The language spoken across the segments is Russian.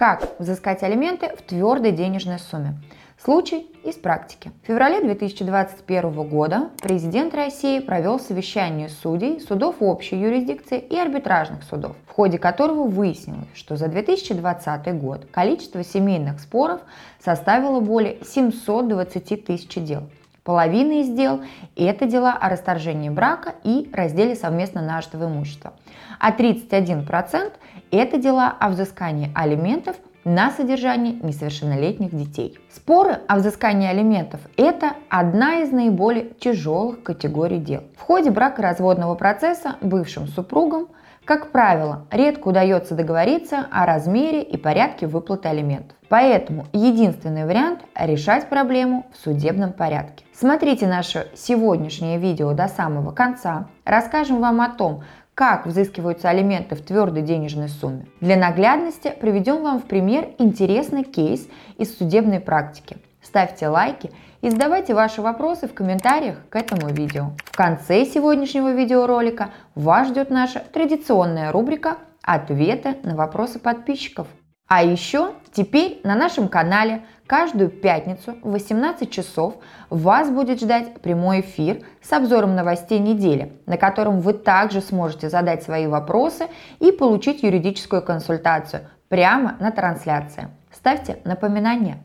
Как взыскать алименты в твердой денежной сумме? Случай из практики. В феврале 2021 года президент России провел совещание судей судов общей юрисдикции и арбитражных судов, в ходе которого выяснилось, что за 2020 год количество семейных споров составило более 720 тысяч дел. Половина из дел – это дела о расторжении брака и разделе совместно нажитого имущества. А 31% – это дела о взыскании алиментов на содержание несовершеннолетних детей. Споры о взыскании алиментов – это одна из наиболее тяжелых категорий дел. В ходе бракоразводного процесса бывшим супругам, как правило, редко удается договориться о размере и порядке выплаты алиментов. Поэтому единственный вариант – решать проблему в судебном порядке. Смотрите наше сегодняшнее видео до самого конца. Расскажем вам о том, как взыскиваются алименты в твердой денежной сумме. Для наглядности приведем вам в пример интересный кейс из судебной практики. Ставьте лайки и задавайте ваши вопросы в комментариях к этому видео. В конце сегодняшнего видеоролика вас ждет наша традиционная рубрика «Ответы на вопросы подписчиков». А еще теперь на нашем канале каждую пятницу в 18 часов вас будет ждать прямой эфир с обзором новостей недели, на котором вы также сможете задать свои вопросы и получить юридическую консультацию прямо на трансляции. Ставьте напоминания.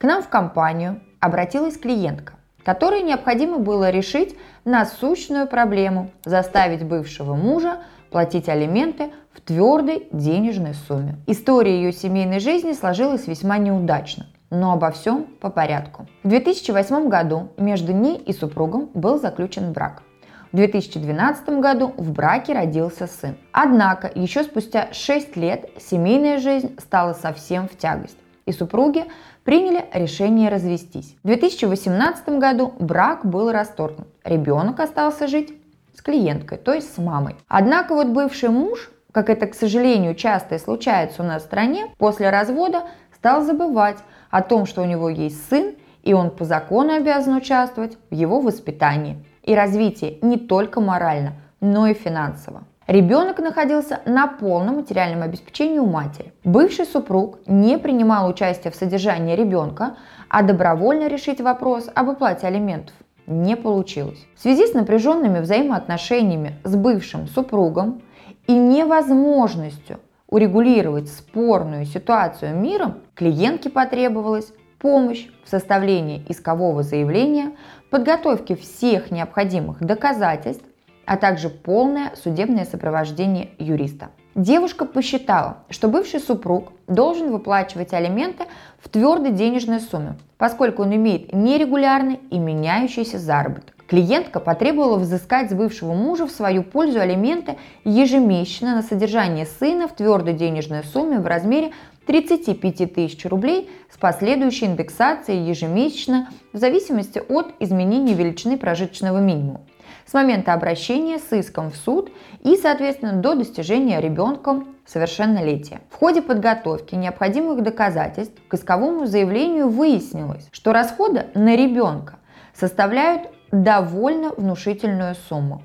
К нам в компанию обратилась клиентка, которой необходимо было решить насущную проблему – заставить бывшего мужа платить алименты в твердой денежной сумме. История ее семейной жизни сложилась весьма неудачно. Но обо всем по порядку. В 2008 году между ней и супругом был заключен брак. В 2012 году в браке родился сын. Однако еще спустя 6 лет семейная жизнь стала совсем в тягость, и супруги приняли решение развестись. В 2018 году брак был расторгнут. Ребенок остался жить с клиенткой, то есть с мамой. Однако вот бывший муж, как это, к сожалению, часто и случается у нас в стране, после развода стал забывать о том, что у него есть сын, и он по закону обязан участвовать в его воспитании и развитии не только морально, но и финансово. Ребенок находился на полном материальном обеспечении у матери. Бывший супруг не принимал участия в содержании ребенка, а добровольно решить вопрос об оплате алиментов не получилось. В связи с напряженными взаимоотношениями с бывшим супругом и невозможностью урегулировать спорную ситуацию миром, клиентке потребовалась помощь в составлении искового заявления, подготовке всех необходимых доказательств, а также полное судебное сопровождение юриста. Девушка посчитала, что бывший супруг должен выплачивать алименты в твердой денежной сумме, поскольку он имеет нерегулярный и меняющийся заработок. Клиентка потребовала взыскать с бывшего мужа в свою пользу алименты ежемесячно на содержание сына в твердой денежной сумме в размере 35 тысяч рублей с последующей индексацией ежемесячно в зависимости от изменения величины прожиточного минимума с момента обращения с иском в суд и, соответственно, до достижения ребенком совершеннолетия. В ходе подготовки необходимых доказательств к исковому заявлению выяснилось, что расходы на ребенка составляют довольно внушительную сумму.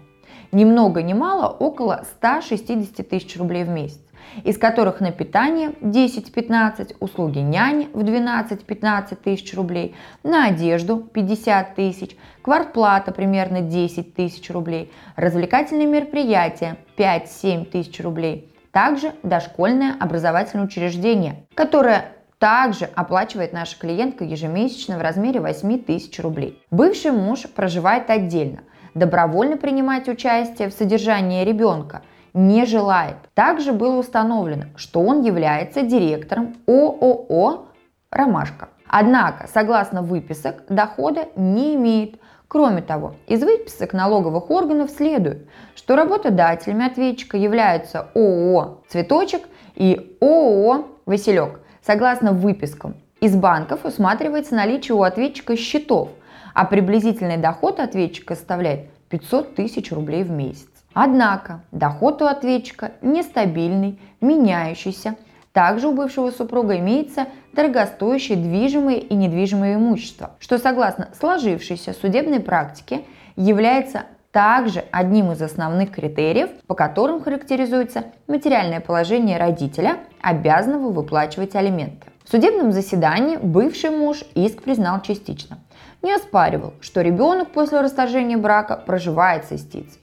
Ни много ни мало около 160 тысяч рублей в месяц из которых на питание 10-15, услуги няни в 12-15 тысяч рублей, на одежду 50 тысяч, квартплата примерно 10 тысяч рублей, развлекательные мероприятия 5-7 тысяч рублей, также дошкольное образовательное учреждение, которое также оплачивает наша клиентка ежемесячно в размере 8 тысяч рублей. Бывший муж проживает отдельно, добровольно принимать участие в содержании ребенка не желает. Также было установлено, что он является директором ООО «Ромашка». Однако, согласно выписок, дохода не имеет. Кроме того, из выписок налоговых органов следует, что работодателями ответчика являются ООО «Цветочек» и ООО «Василек». Согласно выпискам, из банков усматривается наличие у ответчика счетов, а приблизительный доход ответчика составляет 500 тысяч рублей в месяц. Однако доход у ответчика нестабильный, меняющийся. Также у бывшего супруга имеется дорогостоящее движимое и недвижимое имущество, что согласно сложившейся судебной практике является также одним из основных критериев, по которым характеризуется материальное положение родителя, обязанного выплачивать алименты. В судебном заседании бывший муж иск признал частично. Не оспаривал, что ребенок после расторжения брака проживает с истицей.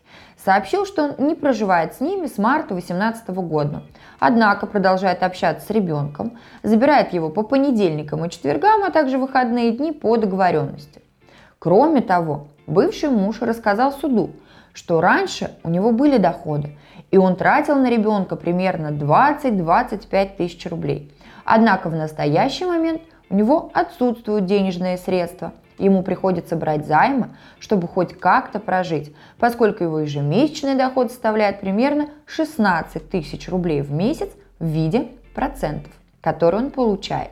Сообщил, что он не проживает с ними с марта 2018 года. Однако продолжает общаться с ребенком, забирает его по понедельникам и четвергам, а также выходные дни по договоренности. Кроме того, бывший муж рассказал суду, что раньше у него были доходы, и он тратил на ребенка примерно 20-25 тысяч рублей. Однако в настоящий момент у него отсутствуют денежные средства. Ему приходится брать займы, чтобы хоть как-то прожить, поскольку его ежемесячный доход составляет примерно 16 тысяч рублей в месяц в виде процентов, которые он получает.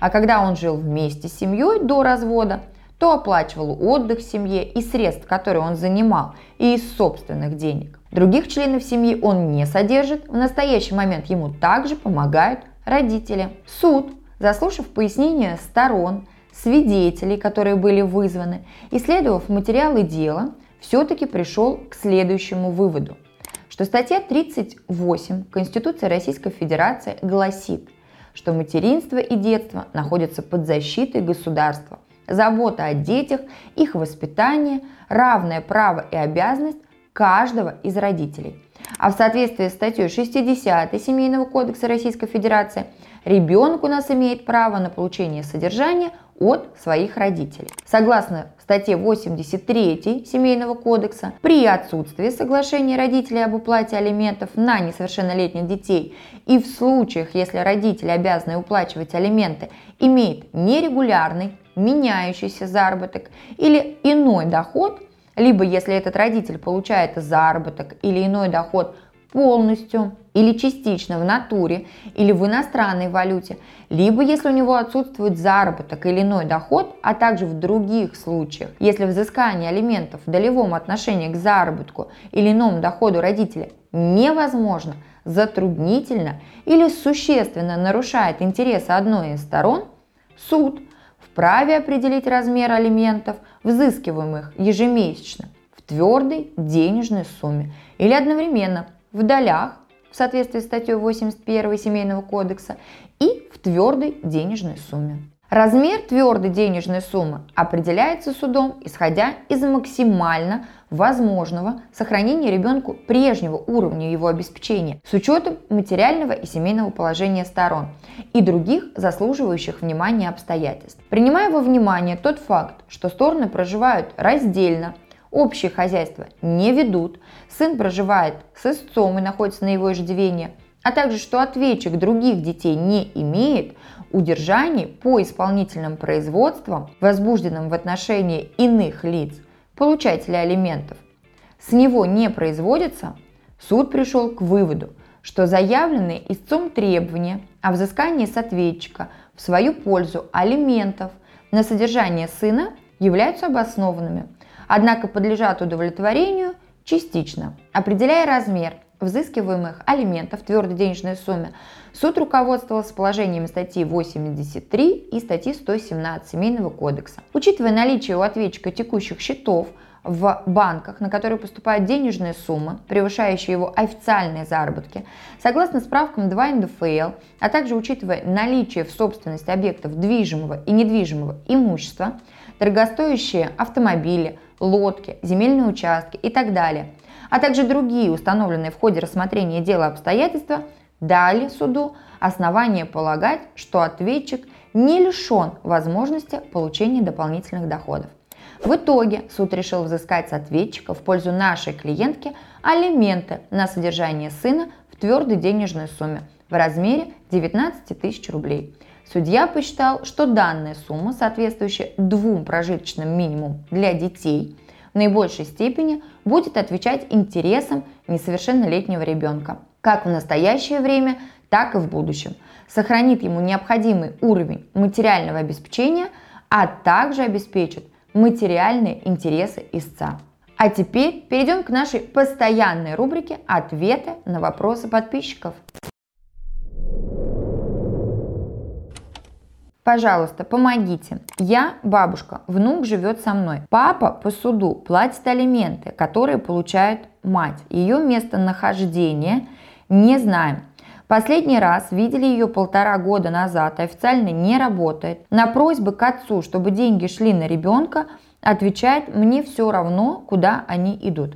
А когда он жил вместе с семьей до развода, то оплачивал отдых семье и средств, которые он занимал, и из собственных денег. Других членов семьи он не содержит, в настоящий момент ему также помогают родители. Суд, заслушав пояснения сторон, свидетелей, которые были вызваны, исследовав материалы дела, все-таки пришел к следующему выводу, что статья 38 Конституции Российской Федерации гласит, что материнство и детство находятся под защитой государства – забота о детях, их воспитание, равное право и обязанность каждого из родителей. А в соответствии с статьей 60 Семейного кодекса Российской Федерации ребенок у нас имеет право на получение содержания от своих родителей. Согласно статье 83 Семейного кодекса, при отсутствии соглашения родителей об уплате алиментов на несовершеннолетних детей и в случаях, если родители обязаны уплачивать алименты, имеет нерегулярный меняющийся заработок или иной доход, либо если этот родитель получает заработок или иной доход полностью или частично в натуре или в иностранной валюте, либо если у него отсутствует заработок или иной доход, а также в других случаях, если взыскание алиментов в долевом отношении к заработку или иному доходу родителя невозможно, затруднительно или существенно нарушает интересы одной из сторон, суд – вправе определить размер алиментов, взыскиваемых ежемесячно, в твердой денежной сумме или одновременно в долях в соответствии с статьей 81 Семейного кодекса и в твердой денежной сумме. Размер твердой денежной суммы определяется судом, исходя из максимально возможного сохранения ребенку прежнего уровня его обеспечения с учетом материального и семейного положения сторон и других заслуживающих внимания обстоятельств. Принимая во внимание тот факт, что стороны проживают раздельно, общее хозяйство не ведут, сын проживает с истцом и находится на его иждивении, а также что ответчик других детей не имеет, удержаний по исполнительным производствам, возбужденным в отношении иных лиц, получателя алиментов, с него не производится, суд пришел к выводу, что заявленные истцом требования о взыскании с ответчика в свою пользу алиментов на содержание сына являются обоснованными, однако подлежат удовлетворению частично, определяя размер взыскиваемых алиментов в твердой денежной сумме, суд руководствовался положениями статьи 83 и статьи 117 Семейного кодекса. Учитывая наличие у ответчика текущих счетов в банках, на которые поступают денежные суммы, превышающие его официальные заработки, согласно справкам 2 НДФЛ, а также учитывая наличие в собственности объектов движимого и недвижимого имущества, дорогостоящие автомобили, лодки, земельные участки и так далее – а также другие установленные в ходе рассмотрения дела обстоятельства, дали суду основание полагать, что ответчик не лишен возможности получения дополнительных доходов. В итоге суд решил взыскать с ответчика в пользу нашей клиентки алименты на содержание сына в твердой денежной сумме в размере 19 тысяч рублей. Судья посчитал, что данная сумма, соответствующая двум прожиточным минимумам для детей – в наибольшей степени будет отвечать интересам несовершеннолетнего ребенка, как в настоящее время, так и в будущем, сохранит ему необходимый уровень материального обеспечения, а также обеспечит материальные интересы истца. А теперь перейдем к нашей постоянной рубрике «Ответы на вопросы подписчиков». Пожалуйста, помогите. Я бабушка, внук живет со мной. Папа по суду платит алименты, которые получает мать. Ее местонахождение не знаем. Последний раз видели ее полтора года назад, официально не работает. На просьбы к отцу, чтобы деньги шли на ребенка, отвечает, мне все равно, куда они идут.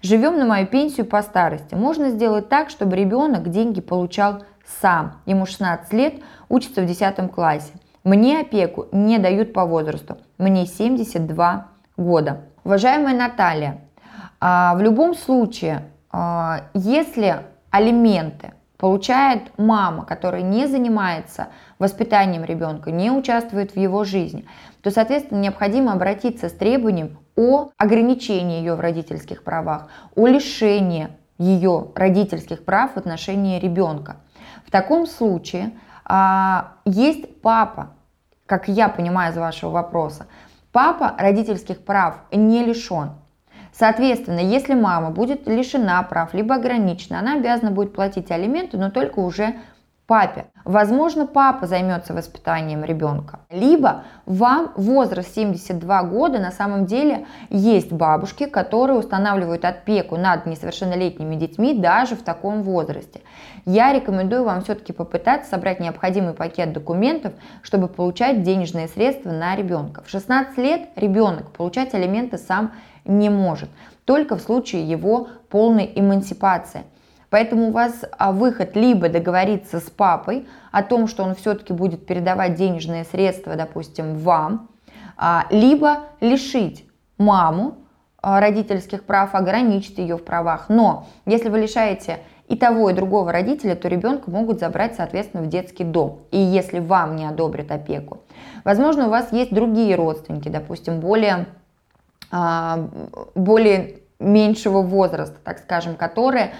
Живем на мою пенсию по старости. Можно сделать так, чтобы ребенок деньги получал сам. Ему 16 лет, учится в 10 классе. Мне опеку не дают по возрасту. Мне 72 года. Уважаемая Наталья, а, в любом случае, а, если алименты получает мама, которая не занимается воспитанием ребенка, не участвует в его жизни, то, соответственно, необходимо обратиться с требованием о ограничении ее в родительских правах, о лишении ее родительских прав в отношении ребенка. В таком случае а, есть папа, как я понимаю из вашего вопроса, папа родительских прав не лишен. Соответственно, если мама будет лишена прав, либо ограничена, она обязана будет платить алименты, но только уже папе. Возможно, папа займется воспитанием ребенка. Либо вам возраст 72 года, на самом деле есть бабушки, которые устанавливают опеку над несовершеннолетними детьми даже в таком возрасте. Я рекомендую вам все-таки попытаться собрать необходимый пакет документов, чтобы получать денежные средства на ребенка. В 16 лет ребенок получать алименты сам не может, только в случае его полной эмансипации – Поэтому у вас а, выход либо договориться с папой о том, что он все-таки будет передавать денежные средства, допустим, вам, а, либо лишить маму а, родительских прав, ограничить ее в правах. Но если вы лишаете и того, и другого родителя, то ребенка могут забрать, соответственно, в детский дом. И если вам не одобрят опеку. Возможно, у вас есть другие родственники, допустим, более, более меньшего возраста, так скажем, которые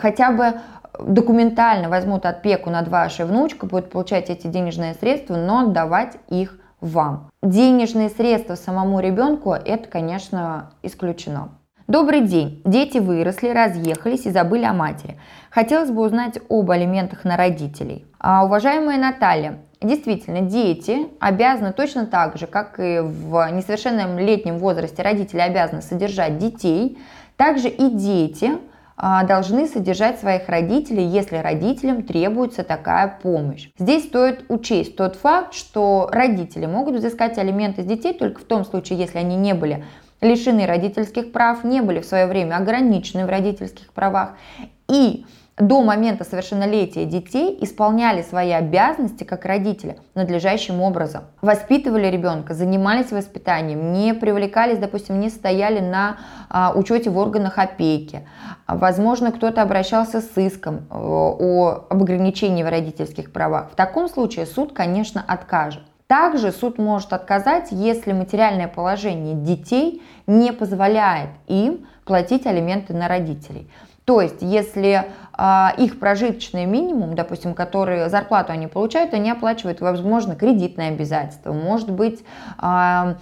хотя бы документально возьмут опеку над вашей внучкой, будут получать эти денежные средства, но отдавать их вам. Денежные средства самому ребенку это, конечно, исключено. Добрый день. Дети выросли, разъехались и забыли о матери. Хотелось бы узнать об алиментах на родителей. А, уважаемая Наталья, действительно, дети обязаны точно так же, как и в несовершеннолетнем возрасте родители обязаны содержать детей, также и дети – а, должны содержать своих родителей, если родителям требуется такая помощь. Здесь стоит учесть тот факт, что родители могут взыскать алименты с детей только в том случае, если они не были лишены родительских прав, не были в свое время ограничены в родительских правах и до момента совершеннолетия детей исполняли свои обязанности как родители надлежащим образом. Воспитывали ребенка, занимались воспитанием, не привлекались, допустим, не стояли на а, учете в органах опеки. Возможно, кто-то обращался с иском э, о, об ограничении в родительских правах. В таком случае суд, конечно, откажет. Также суд может отказать, если материальное положение детей не позволяет им платить алименты на родителей. То есть, если э, их прожиточный минимум, допустим, который зарплату они получают, они оплачивают, возможно, кредитные обязательства, может быть, э,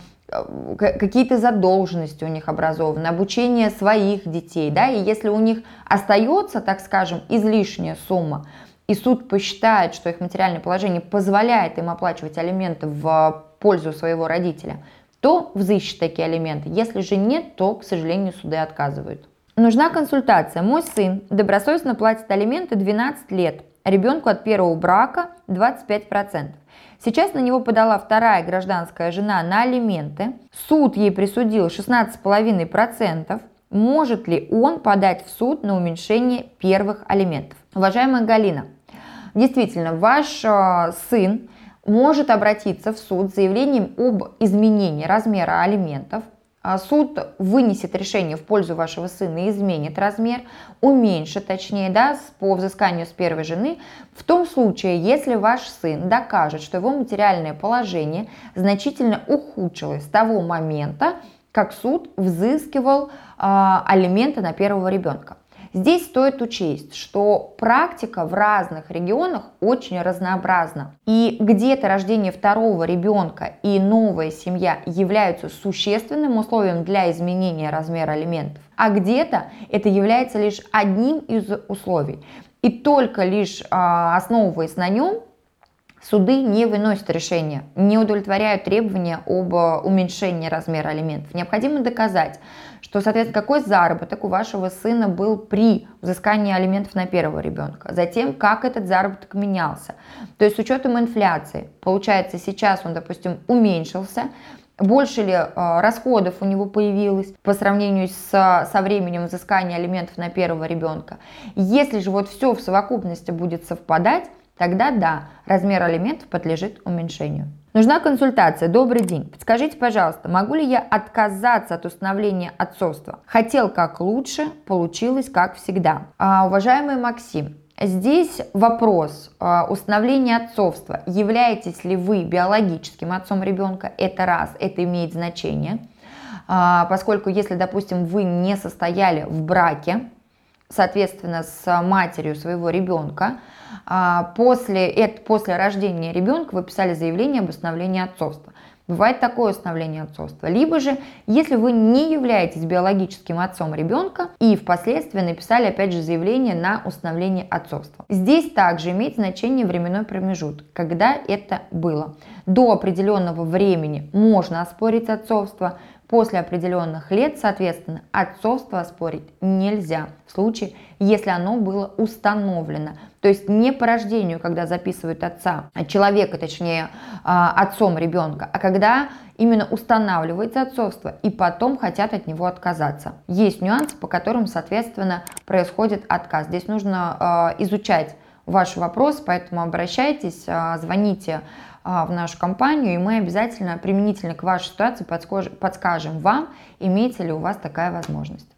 какие-то задолженности у них образованы, обучение своих детей, да, и если у них остается, так скажем, излишняя сумма, и суд посчитает, что их материальное положение позволяет им оплачивать алименты в пользу своего родителя, то взыщет такие алименты. Если же нет, то, к сожалению, суды отказывают. Нужна консультация. Мой сын добросовестно платит алименты 12 лет, ребенку от первого брака 25%. Сейчас на него подала вторая гражданская жена на алименты. Суд ей присудил 16,5%. Может ли он подать в суд на уменьшение первых алиментов? Уважаемая Галина, действительно, ваш э, сын может обратиться в суд с заявлением об изменении размера алиментов суд вынесет решение в пользу вашего сына и изменит размер, уменьшит, точнее, да, по взысканию с первой жены, в том случае, если ваш сын докажет, что его материальное положение значительно ухудшилось с того момента, как суд взыскивал э, алименты на первого ребенка. Здесь стоит учесть, что практика в разных регионах очень разнообразна. И где-то рождение второго ребенка и новая семья являются существенным условием для изменения размера алиментов, а где-то это является лишь одним из условий. И только лишь а, основываясь на нем, суды не выносят решения, не удовлетворяют требования об уменьшении размера алиментов. Необходимо доказать, что, соответственно, какой заработок у вашего сына был при взыскании алиментов на первого ребенка, затем, как этот заработок менялся. То есть с учетом инфляции, получается, сейчас он, допустим, уменьшился, больше ли э, расходов у него появилось по сравнению с, со временем взыскания алиментов на первого ребенка. Если же вот все в совокупности будет совпадать, тогда да, размер алиментов подлежит уменьшению. Нужна консультация. Добрый день. Подскажите, пожалуйста, могу ли я отказаться от установления отцовства? Хотел как лучше, получилось как всегда. А, уважаемый Максим, Здесь вопрос а, установления отцовства. Являетесь ли вы биологическим отцом ребенка? Это раз, это имеет значение. А, поскольку если, допустим, вы не состояли в браке, соответственно, с матерью своего ребенка, после, это, после рождения ребенка вы писали заявление об установлении отцовства. Бывает такое установление отцовства. Либо же, если вы не являетесь биологическим отцом ребенка и впоследствии написали опять же заявление на установление отцовства. Здесь также имеет значение временной промежуток, когда это было. До определенного времени можно оспорить отцовство, После определенных лет, соответственно, отцовство оспорить нельзя в случае, если оно было установлено. То есть не по рождению, когда записывают отца, а человека, точнее, а, отцом ребенка, а когда именно устанавливается отцовство и потом хотят от него отказаться. Есть нюансы, по которым, соответственно, происходит отказ. Здесь нужно а, изучать ваш вопрос, поэтому обращайтесь, звоните в нашу компанию, и мы обязательно применительно к вашей ситуации подскажем вам, имеется ли у вас такая возможность.